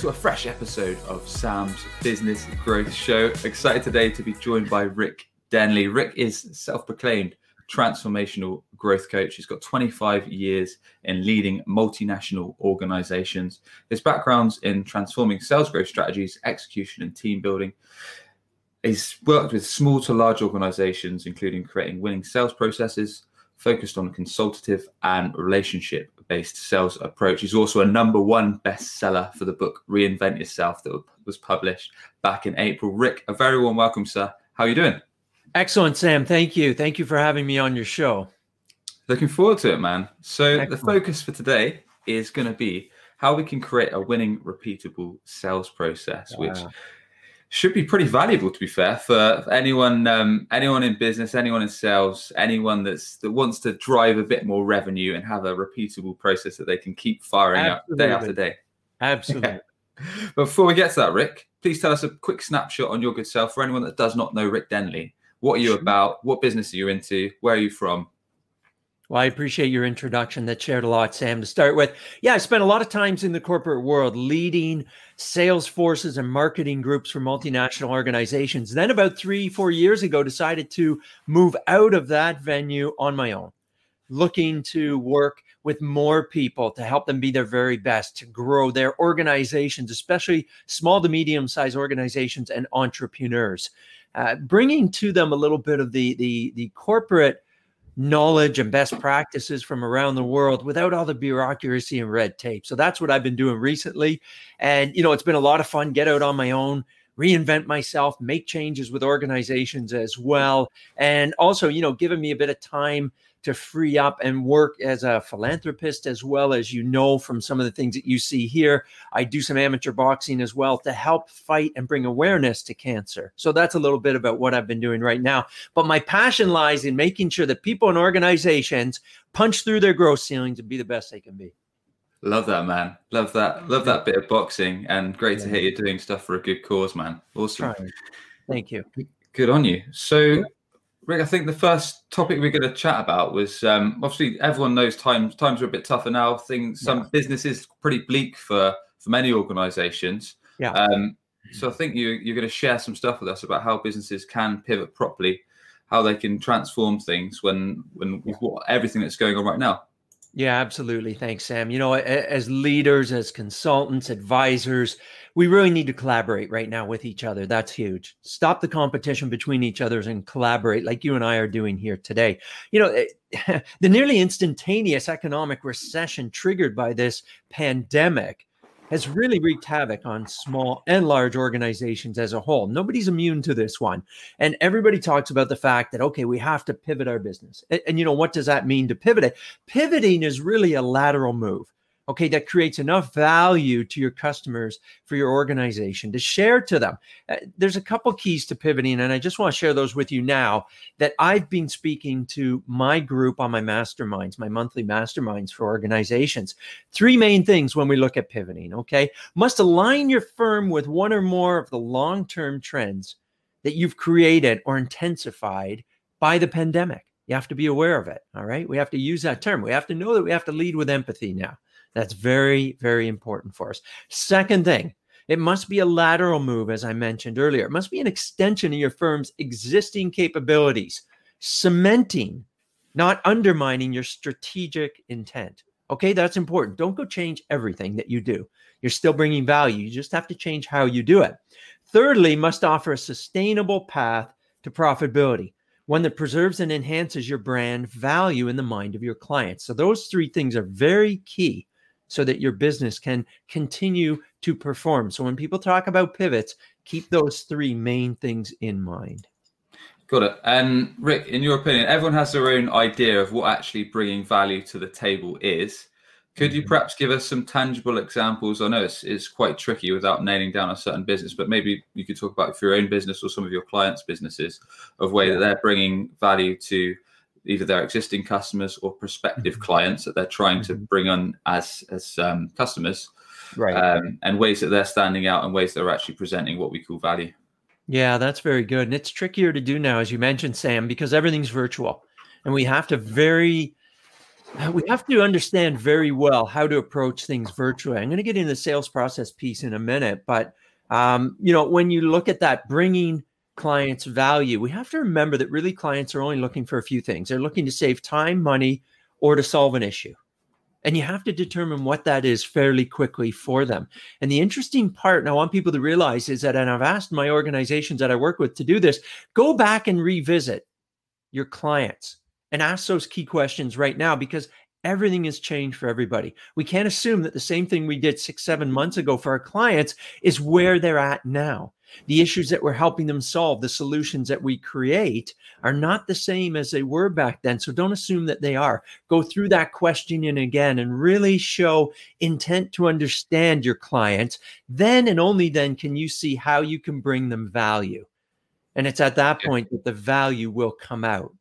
to a fresh episode of Sam's Business Growth Show. Excited today to be joined by Rick Denley. Rick is self proclaimed transformational growth coach. He's got 25 years in leading multinational organizations. His background's in transforming sales growth strategies, execution, and team building. He's worked with small to large organizations, including creating winning sales processes, focused on a consultative and relationship based sales approach. He's also a number one bestseller for the book Reinvent Yourself that was published back in April. Rick, a very warm welcome, sir. How are you doing? Excellent, Sam. Thank you. Thank you for having me on your show. Looking forward to it, man. So, Excellent. the focus for today is going to be how we can create a winning, repeatable sales process, wow. which should be pretty valuable to be fair for, anyone um, anyone in business anyone in sales anyone that's that wants to drive a bit more revenue and have a repeatable process that they can keep firing Absolutely. up day after day Absolutely. Before we get to that, Rick, please tell us a quick snapshot on your good self for anyone that does not know Rick Denley. What are you about? What business are you into? Where are you from? Well, I appreciate your introduction that shared a lot, Sam. To start with, yeah, I spent a lot of times in the corporate world leading sales forces and marketing groups for multinational organizations. Then, about three, four years ago, decided to move out of that venue on my own, looking to work with more people to help them be their very best, to grow their organizations, especially small to medium sized organizations and entrepreneurs, uh, bringing to them a little bit of the the the corporate knowledge and best practices from around the world without all the bureaucracy and red tape. So that's what I've been doing recently. And, you know, it's been a lot of fun, get out on my own, reinvent myself, make changes with organizations as well. And also, you know, giving me a bit of time to free up and work as a philanthropist as well as you know from some of the things that you see here i do some amateur boxing as well to help fight and bring awareness to cancer so that's a little bit about what i've been doing right now but my passion lies in making sure that people and organizations punch through their growth ceilings and be the best they can be Love that, man. Love that. Love that bit of boxing, and great yeah. to hear you doing stuff for a good cause, man. Awesome. Thank you. Good on you. So, Rick, I think the first topic we're going to chat about was um, obviously everyone knows times times are a bit tougher now. Things some yeah. businesses pretty bleak for for many organisations. Yeah. Um, so I think you you're going to share some stuff with us about how businesses can pivot properly, how they can transform things when when with what, everything that's going on right now. Yeah, absolutely. Thanks, Sam. You know, as leaders, as consultants, advisors, we really need to collaborate right now with each other. That's huge. Stop the competition between each others and collaborate like you and I are doing here today. You know, eh, the nearly instantaneous economic recession triggered by this pandemic has really wreaked havoc on small and large organizations as a whole. Nobody's immune to this one. And everybody talks about the fact that, okay, we have to pivot our business. And, and, you know, what does that mean to pivot it? Pivoting is really a lateral move okay, that creates enough value to your customers for your organization to share to them. Uh, there's a couple keys to pivoting, and I just want to share those with you now that I've been speaking to my group on my masterminds, my monthly masterminds for organizations. Three main things when we look at pivoting, okay? Must align your firm with one or more of the long term trends that you've created or intensified by the pandemic. You have to be aware of it. All right. We have to use that term. We have to know that we have to lead with empathy now. That's very, very important for us. Second thing, it must be a lateral move, as I mentioned earlier. It must be an extension of your firm's existing capabilities, cementing, not undermining your strategic intent. Okay, that's important. Don't go change everything that you do. You're still bringing value. You just have to change how you do it. Thirdly, must offer a sustainable path to profitability, one that preserves and enhances your brand value in the mind of your clients. So, those three things are very key so that your business can continue to perform. So when people talk about pivots, keep those three main things in mind. Got it. And Rick, in your opinion, everyone has their own idea of what actually bringing value to the table is. Could you mm-hmm. perhaps give us some tangible examples? I know it's, it's quite tricky without nailing down a certain business, but maybe you could talk about for your own business or some of your clients' businesses of way that they're bringing value to either their existing customers or prospective mm-hmm. clients that they're trying to mm-hmm. bring on as as um, customers, right? Um, and ways that they're standing out and ways they're actually presenting what we call value. Yeah, that's very good, and it's trickier to do now, as you mentioned, Sam, because everything's virtual, and we have to very we have to understand very well how to approach things virtually. I'm going to get into the sales process piece in a minute, but um, you know, when you look at that, bringing clients value, we have to remember that really clients are only looking for a few things. They're looking to save time, money, or to solve an issue. And you have to determine what that is fairly quickly for them. And the interesting part, and I want people to realize, is that, and I've asked my organizations that I work with to do this go back and revisit your clients and ask those key questions right now because everything has changed for everybody. We can't assume that the same thing we did six, seven months ago for our clients is where they're at now. The issues that we're helping them solve, the solutions that we create are not the same as they were back then. So don't assume that they are. Go through that questioning again and really show intent to understand your clients. Then and only then can you see how you can bring them value. And it's at that point that the value will come out.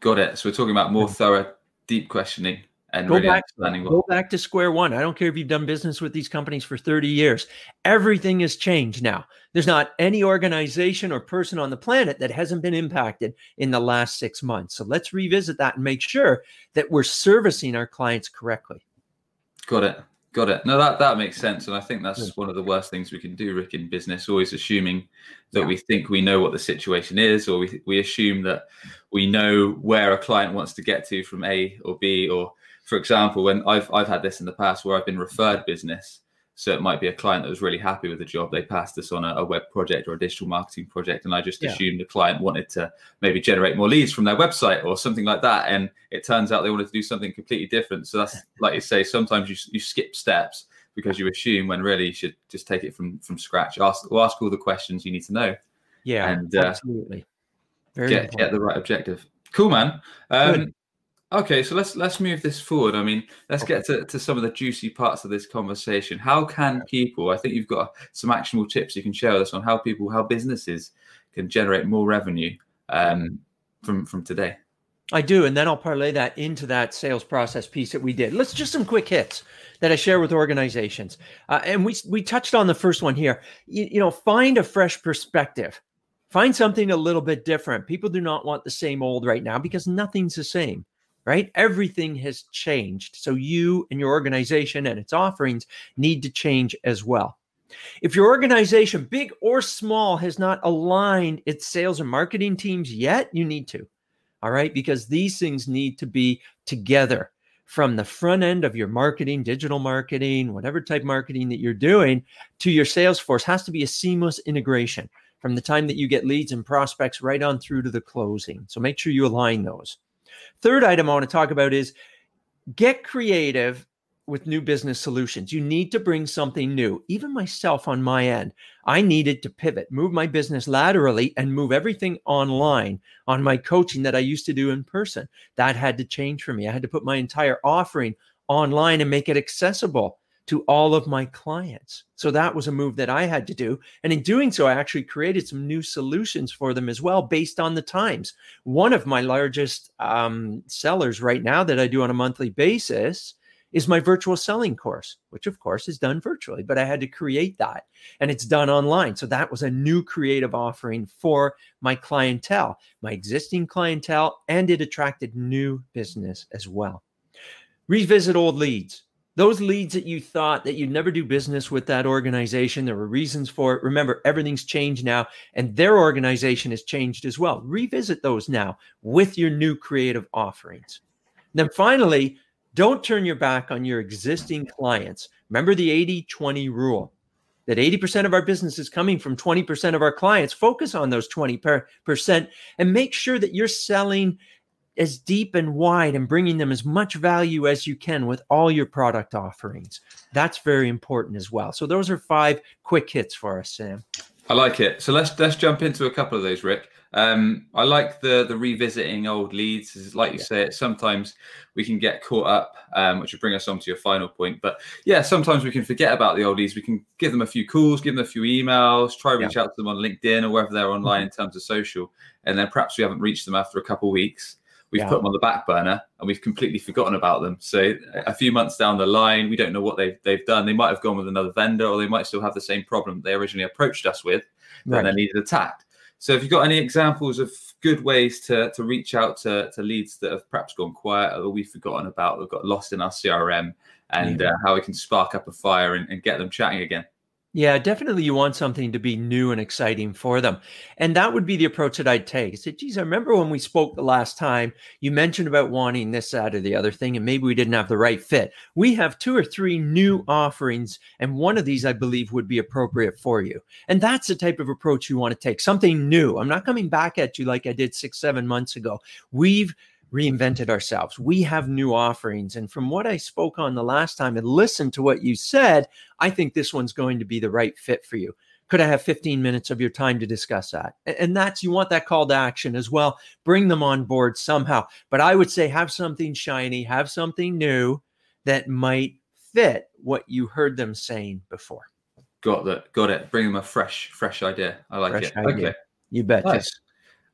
Got it. So we're talking about more thorough, deep questioning and go really back, go back to square one. I don't care if you've done business with these companies for 30 years. Everything has changed now. There's not any organization or person on the planet that hasn't been impacted in the last six months. So let's revisit that and make sure that we're servicing our clients correctly. Got it. Got it. No, that that makes sense, and I think that's yeah. one of the worst things we can do, Rick, in business. Always assuming that yeah. we think we know what the situation is, or we we assume that we know where a client wants to get to from A or B. Or, for example, when I've I've had this in the past where I've been referred business, so it might be a client that was really happy with the job. They passed us on a, a web project or a digital marketing project, and I just yeah. assumed the client wanted to maybe generate more leads from their website or something like that. And it turns out they wanted to do something completely different. So that's like you say, sometimes you, you skip steps because you assume when really you should just take it from from scratch. Ask ask all the questions you need to know. Yeah, and uh, absolutely. Very get, get the right objective. Cool, man. Um, Okay, so let's let's move this forward. I mean, let's okay. get to, to some of the juicy parts of this conversation. How can people? I think you've got some actionable tips you can share with us on how people, how businesses can generate more revenue um, from from today. I do, and then I'll parlay that into that sales process piece that we did. Let's just some quick hits that I share with organizations, uh, and we we touched on the first one here. You, you know, find a fresh perspective. Find something a little bit different. People do not want the same old right now because nothing's the same right? Everything has changed. So you and your organization and its offerings need to change as well. If your organization, big or small, has not aligned its sales and marketing teams yet, you need to. All right. Because these things need to be together from the front end of your marketing, digital marketing, whatever type marketing that you're doing to your sales force has to be a seamless integration from the time that you get leads and prospects right on through to the closing. So make sure you align those. Third item I want to talk about is get creative with new business solutions. You need to bring something new. Even myself on my end, I needed to pivot, move my business laterally, and move everything online on my coaching that I used to do in person. That had to change for me. I had to put my entire offering online and make it accessible to all of my clients. So that was a move that I had to do. And in doing so, I actually created some new solutions for them as well based on the times. One of my largest um, sellers right now that I do on a monthly basis is my virtual selling course, which of course is done virtually, but I had to create that and it's done online. So that was a new creative offering for my clientele, my existing clientele, and it attracted new business as well. Revisit old leads those leads that you thought that you'd never do business with that organization there were reasons for it. Remember everything's changed now and their organization has changed as well. Revisit those now with your new creative offerings. And then finally don't turn your back on your existing clients. Remember the 80-20 rule that 80% of our business is coming from 20% of our clients. Focus on those 20% and make sure that you're selling as deep and wide and bringing them as much value as you can with all your product offerings. That's very important as well. So those are five quick hits for us, Sam. I like it. So let's let's jump into a couple of those, Rick. Um, I like the the revisiting old leads. Like you yeah. say, it sometimes we can get caught up, um, which will bring us on to your final point. But yeah, sometimes we can forget about the old leads. We can give them a few calls, give them a few emails, try reach yeah. out to them on LinkedIn or wherever they're online mm-hmm. in terms of social, and then perhaps we haven't reached them after a couple of weeks. We've yeah. put them on the back burner and we've completely forgotten about them. So a few months down the line, we don't know what they've they've done. They might have gone with another vendor, or they might still have the same problem they originally approached us with, right. and they needed attacked. So, if you've got any examples of good ways to, to reach out to, to leads that have perhaps gone quiet or we've forgotten about, we've got lost in our CRM, and yeah. uh, how we can spark up a fire and, and get them chatting again. Yeah, definitely. You want something to be new and exciting for them. And that would be the approach that I'd take. I said, geez, I remember when we spoke the last time, you mentioned about wanting this, that, or the other thing, and maybe we didn't have the right fit. We have two or three new offerings, and one of these I believe would be appropriate for you. And that's the type of approach you want to take something new. I'm not coming back at you like I did six, seven months ago. We've reinvented ourselves. We have new offerings. And from what I spoke on the last time and listened to what you said, I think this one's going to be the right fit for you. Could I have 15 minutes of your time to discuss that? And that's you want that call to action as well. Bring them on board somehow. But I would say have something shiny, have something new that might fit what you heard them saying before. Got that. Got it. Bring them a fresh, fresh idea. I like fresh it. Idea. Okay. You bet. Nice.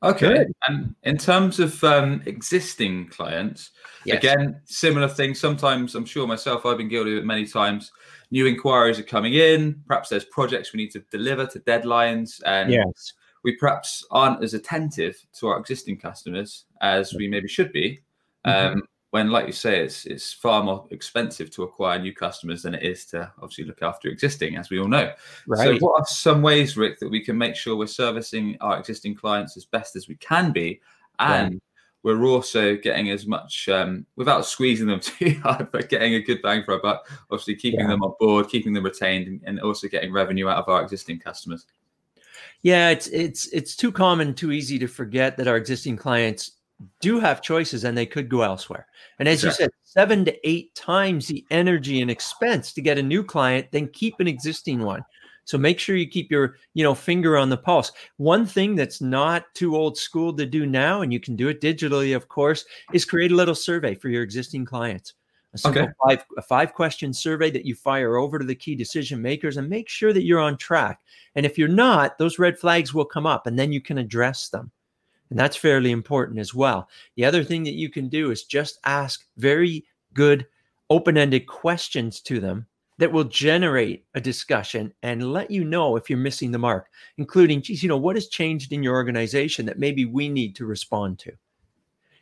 Okay. Good. And in terms of um, existing clients, yes. again, similar thing. Sometimes I'm sure myself, I've been guilty of it many times. New inquiries are coming in. Perhaps there's projects we need to deliver to deadlines, and yes. we perhaps aren't as attentive to our existing customers as we maybe should be. Mm-hmm. Um, when, like you say, it's it's far more expensive to acquire new customers than it is to obviously look after existing, as we all know. Right. So, what are some ways, Rick, that we can make sure we're servicing our existing clients as best as we can be, and right. we're also getting as much um, without squeezing them too hard, but getting a good bang for our buck. Obviously, keeping yeah. them on board, keeping them retained, and, and also getting revenue out of our existing customers. Yeah, it's it's it's too common, too easy to forget that our existing clients do have choices and they could go elsewhere. And as you said, seven to eight times the energy and expense to get a new client than keep an existing one. So make sure you keep your, you know, finger on the pulse. One thing that's not too old school to do now, and you can do it digitally, of course, is create a little survey for your existing clients. A simple okay. five, a five question survey that you fire over to the key decision makers and make sure that you're on track. And if you're not, those red flags will come up and then you can address them. And that's fairly important as well. The other thing that you can do is just ask very good, open ended questions to them that will generate a discussion and let you know if you're missing the mark, including, geez, you know, what has changed in your organization that maybe we need to respond to?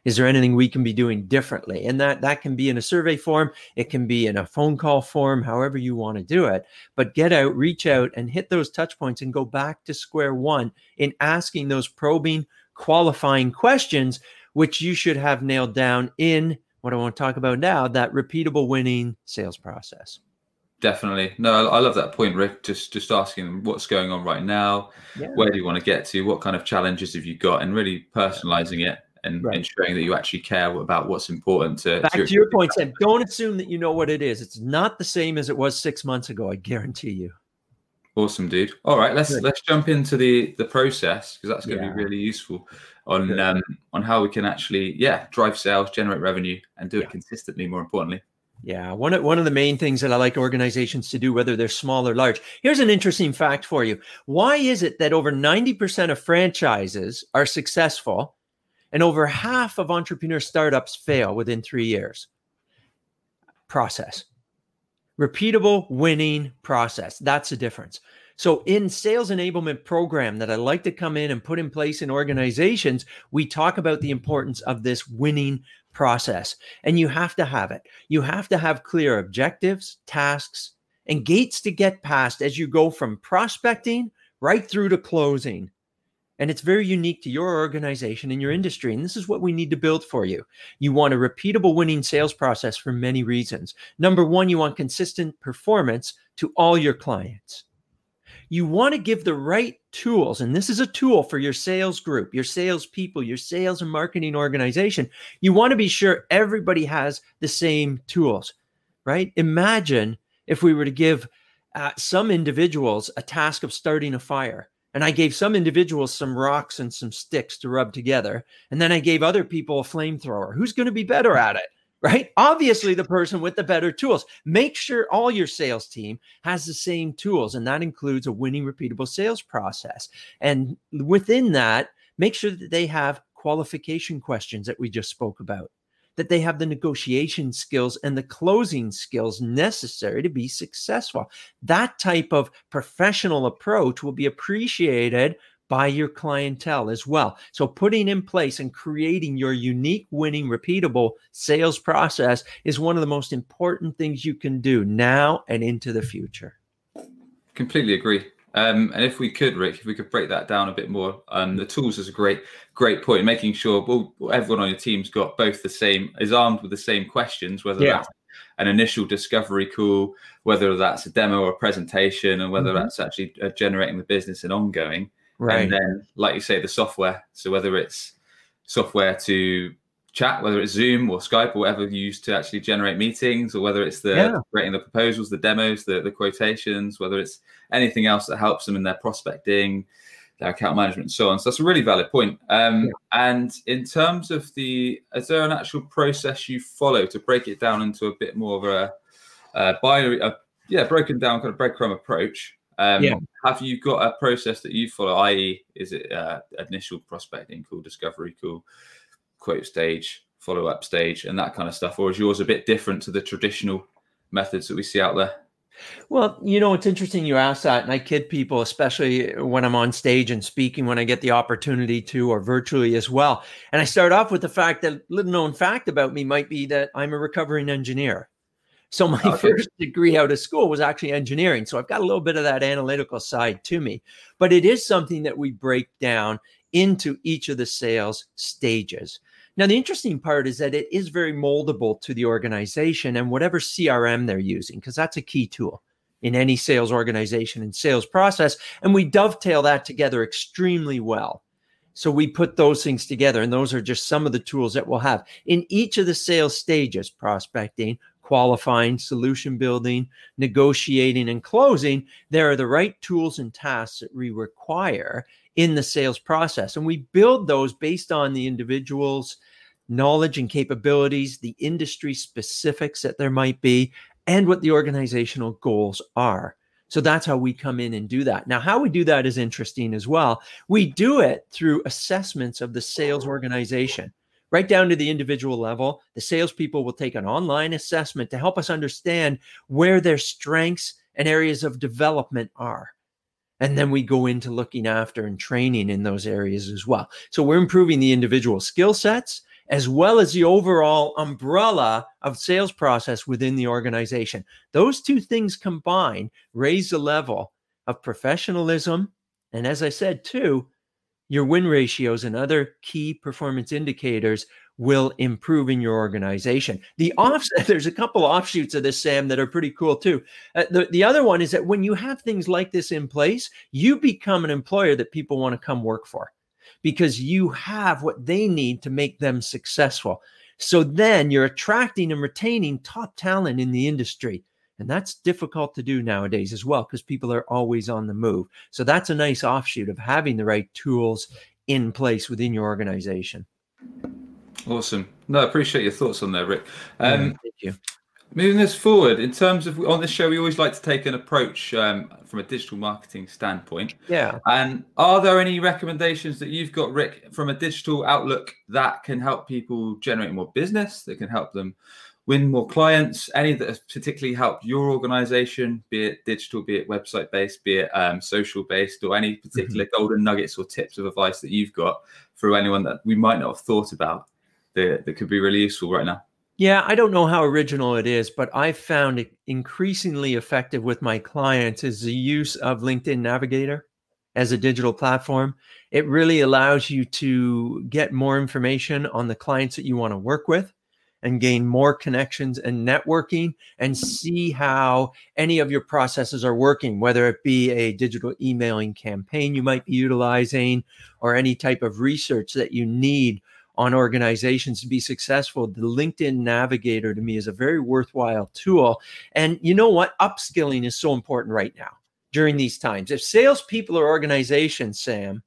Is there anything we can be doing differently? And that that can be in a survey form, it can be in a phone call form, however you want to do it. But get out, reach out, and hit those touch points and go back to square one in asking those probing qualifying questions, which you should have nailed down in what I want to talk about now that repeatable winning sales process. Definitely. No, I love that point, Rick. Just just asking what's going on right now, yeah. where do you want to get to, what kind of challenges have you got, and really personalizing it and right. ensuring that you actually care about what's important to back to, to your point, Sam. Don't assume that you know what it is. It's not the same as it was six months ago. I guarantee you. Awesome, dude. All right, let's Good. let's jump into the the process because that's going to yeah. be really useful on um, on how we can actually yeah drive sales, generate revenue, and do yeah. it consistently. More importantly. Yeah, one of one of the main things that I like organizations to do, whether they're small or large. Here's an interesting fact for you. Why is it that over 90% of franchises are successful and over half of entrepreneur startups fail within three years? Process repeatable winning process. That's the difference. So in sales enablement program that I like to come in and put in place in organizations, we talk about the importance of this winning process. And you have to have it. You have to have clear objectives, tasks, and gates to get past as you go from prospecting right through to closing. And it's very unique to your organization and your industry. And this is what we need to build for you. You want a repeatable winning sales process for many reasons. Number one, you want consistent performance to all your clients. You want to give the right tools, and this is a tool for your sales group, your sales people, your sales and marketing organization. You want to be sure everybody has the same tools, right? Imagine if we were to give uh, some individuals a task of starting a fire and I gave some individuals some rocks and some sticks to rub together. And then I gave other people a flamethrower. Who's going to be better hmm. at it? Right? Obviously, the person with the better tools. Make sure all your sales team has the same tools, and that includes a winning, repeatable sales process. And within that, make sure that they have qualification questions that we just spoke about that they have the negotiation skills and the closing skills necessary to be successful. That type of professional approach will be appreciated by your clientele as well. So, putting in place and creating your unique, winning, repeatable sales process is one of the most important things you can do now and into the future. Completely agree. Um, and if we could, Rick, if we could break that down a bit more, um, the tools is a great, great point. Making sure well, everyone on your team's got both the same, is armed with the same questions, whether yeah. that's an initial discovery call, whether that's a demo or a presentation, and whether mm-hmm. that's actually uh, generating the business and ongoing. Right. And then, like you say, the software. So whether it's software to chat, whether it's Zoom or Skype or whatever you use to actually generate meetings, or whether it's the yeah. creating the proposals, the demos, the, the quotations, whether it's anything else that helps them in their prospecting, their account management, and so on. So that's a really valid point. Um, yeah. And in terms of the, is there an actual process you follow to break it down into a bit more of a, a binary, a, yeah, broken down kind of breadcrumb approach? Um, yeah. Have you got a process that you follow? I.e., is it uh, initial prospecting, call discovery, call quote stage, follow up stage, and that kind of stuff? Or is yours a bit different to the traditional methods that we see out there? Well, you know, it's interesting you ask that. And I kid people, especially when I'm on stage and speaking, when I get the opportunity to, or virtually as well. And I start off with the fact that little known fact about me might be that I'm a recovering engineer. So my ah, okay. first degree out of school was actually engineering. So I've got a little bit of that analytical side to me. But it is something that we break down into each of the sales stages. Now, the interesting part is that it is very moldable to the organization and whatever CRM they're using, because that's a key tool in any sales organization and sales process. And we dovetail that together extremely well. So we put those things together, and those are just some of the tools that we'll have in each of the sales stages prospecting, qualifying, solution building, negotiating, and closing. There are the right tools and tasks that we require in the sales process. And we build those based on the individual's knowledge and capabilities, the industry specifics that there might be, and what the organizational goals are. So that's how we come in and do that. Now, how we do that is interesting as well. We do it through assessments of the sales organization, right down to the individual level. The salespeople will take an online assessment to help us understand where their strengths and areas of development are. And then we go into looking after and training in those areas as well. So we're improving the individual skill sets as well as the overall umbrella of sales process within the organization. Those two things combined raise the level of professionalism. And as I said, too, your win ratios and other key performance indicators will improve in your organization. The offset, there's a couple offshoots of this, Sam, that are pretty cool too. Uh, the, the other one is that when you have things like this in place, you become an employer that people want to come work for because you have what they need to make them successful. So then you're attracting and retaining top talent in the industry. And that's difficult to do nowadays as well because people are always on the move. So that's a nice offshoot of having the right tools in place within your organization. Awesome. No, I appreciate your thoughts on there, Rick. Um, yeah, thank you. Moving this forward, in terms of on this show, we always like to take an approach um, from a digital marketing standpoint. Yeah. And are there any recommendations that you've got, Rick, from a digital outlook that can help people generate more business, that can help them win more clients? Any that have particularly helped your organization, be it digital, be it website based, be it um, social based, or any particular mm-hmm. golden nuggets or tips of advice that you've got for anyone that we might not have thought about that, that could be really useful right now? Yeah, I don't know how original it is, but I've found it increasingly effective with my clients is the use of LinkedIn Navigator as a digital platform. It really allows you to get more information on the clients that you want to work with and gain more connections and networking and see how any of your processes are working, whether it be a digital emailing campaign you might be utilizing or any type of research that you need on organizations to be successful, the LinkedIn Navigator to me is a very worthwhile tool. And you know what? Upskilling is so important right now. during these times. If salespeople or organizations, Sam,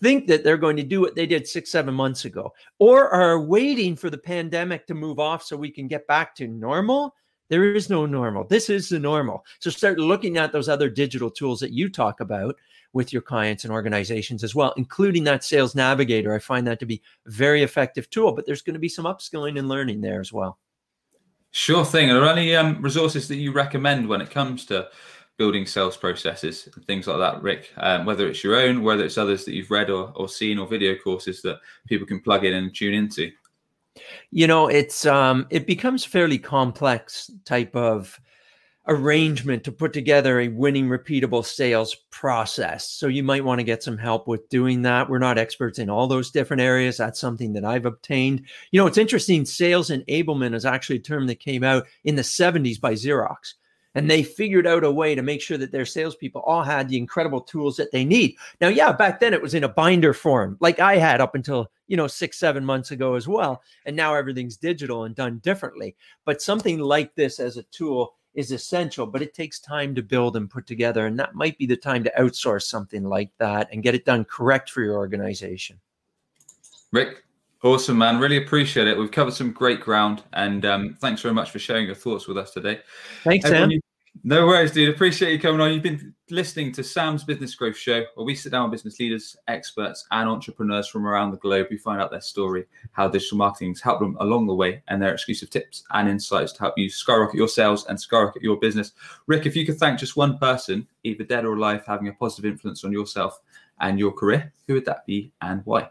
think that they're going to do what they did six, seven months ago, or are waiting for the pandemic to move off so we can get back to normal, there is no normal. This is the normal. So start looking at those other digital tools that you talk about with your clients and organizations as well, including that sales navigator. I find that to be a very effective tool, but there's going to be some upskilling and learning there as well. Sure thing. Are there any um, resources that you recommend when it comes to building sales processes and things like that, Rick? Um, whether it's your own, whether it's others that you've read or, or seen, or video courses that people can plug in and tune into. You know, it's um, it becomes fairly complex type of arrangement to put together a winning repeatable sales process. So you might want to get some help with doing that. We're not experts in all those different areas. That's something that I've obtained. You know, it's interesting. Sales enablement is actually a term that came out in the 70s by Xerox. And they figured out a way to make sure that their salespeople all had the incredible tools that they need. Now, yeah, back then it was in a binder form, like I had up until, you know, six, seven months ago as well. And now everything's digital and done differently. But something like this as a tool is essential, but it takes time to build and put together. And that might be the time to outsource something like that and get it done correct for your organization. Rick, awesome, man. Really appreciate it. We've covered some great ground. And um, thanks very much for sharing your thoughts with us today. Thanks, Everyone, Sam. No worries, dude. Appreciate you coming on. You've been listening to Sam's Business Growth Show, where we sit down with business leaders, experts, and entrepreneurs from around the globe. We find out their story, how digital marketing has helped them along the way, and their exclusive tips and insights to help you skyrocket your sales and skyrocket your business. Rick, if you could thank just one person, either dead or alive, having a positive influence on yourself and your career, who would that be and why?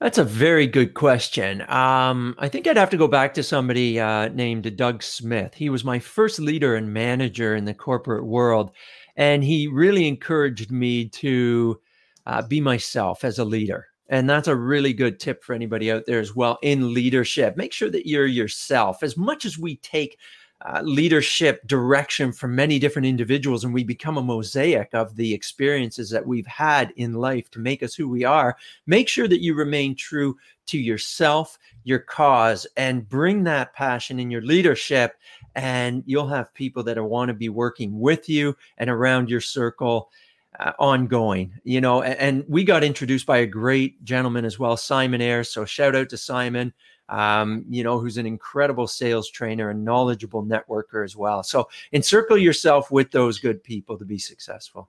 That's a very good question. Um, I think I'd have to go back to somebody uh, named Doug Smith. He was my first leader and manager in the corporate world, and he really encouraged me to uh, be myself as a leader. And that's a really good tip for anybody out there as well in leadership. Make sure that you're yourself. As much as we take uh, leadership direction from many different individuals and we become a mosaic of the experiences that we've had in life to make us who we are. Make sure that you remain true to yourself your cause and bring that passion in your leadership and you'll have people that want to be working with you and around your circle uh, ongoing you know and, and we got introduced by a great gentleman as well simon ayres so shout out to simon um, you know, who's an incredible sales trainer and knowledgeable networker as well. So encircle yourself with those good people to be successful.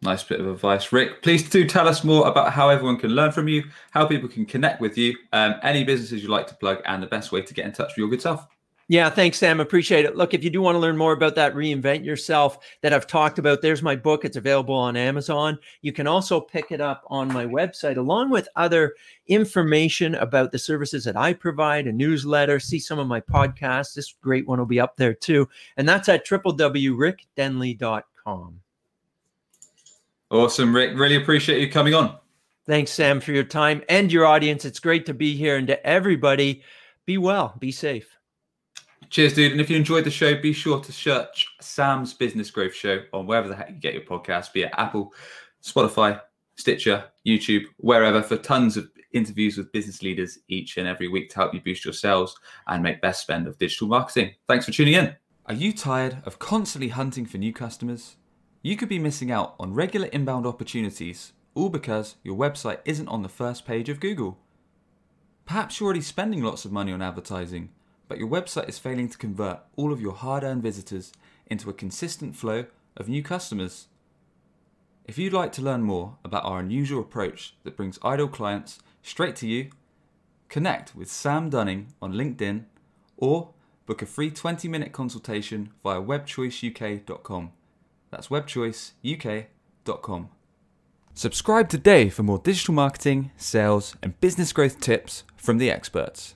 Nice bit of advice, Rick. Please do tell us more about how everyone can learn from you, how people can connect with you, um, any businesses you'd like to plug, and the best way to get in touch with your good self. Yeah, thanks, Sam. Appreciate it. Look, if you do want to learn more about that reinvent yourself that I've talked about, there's my book. It's available on Amazon. You can also pick it up on my website, along with other information about the services that I provide, a newsletter, see some of my podcasts. This great one will be up there too. And that's at www.rickdenley.com. Awesome, Rick. Really appreciate you coming on. Thanks, Sam, for your time and your audience. It's great to be here. And to everybody, be well, be safe. Cheers, dude. And if you enjoyed the show, be sure to search Sam's Business Growth Show on wherever the heck you get your podcast, be it Apple, Spotify, Stitcher, YouTube, wherever, for tons of interviews with business leaders each and every week to help you boost your sales and make best spend of digital marketing. Thanks for tuning in. Are you tired of constantly hunting for new customers? You could be missing out on regular inbound opportunities, all because your website isn't on the first page of Google. Perhaps you're already spending lots of money on advertising but your website is failing to convert all of your hard earned visitors into a consistent flow of new customers. If you'd like to learn more about our unusual approach that brings idle clients straight to you, connect with Sam Dunning on LinkedIn or book a free 20 minute consultation via webchoiceuk.com. That's webchoiceuk.com. Subscribe today for more digital marketing, sales, and business growth tips from the experts.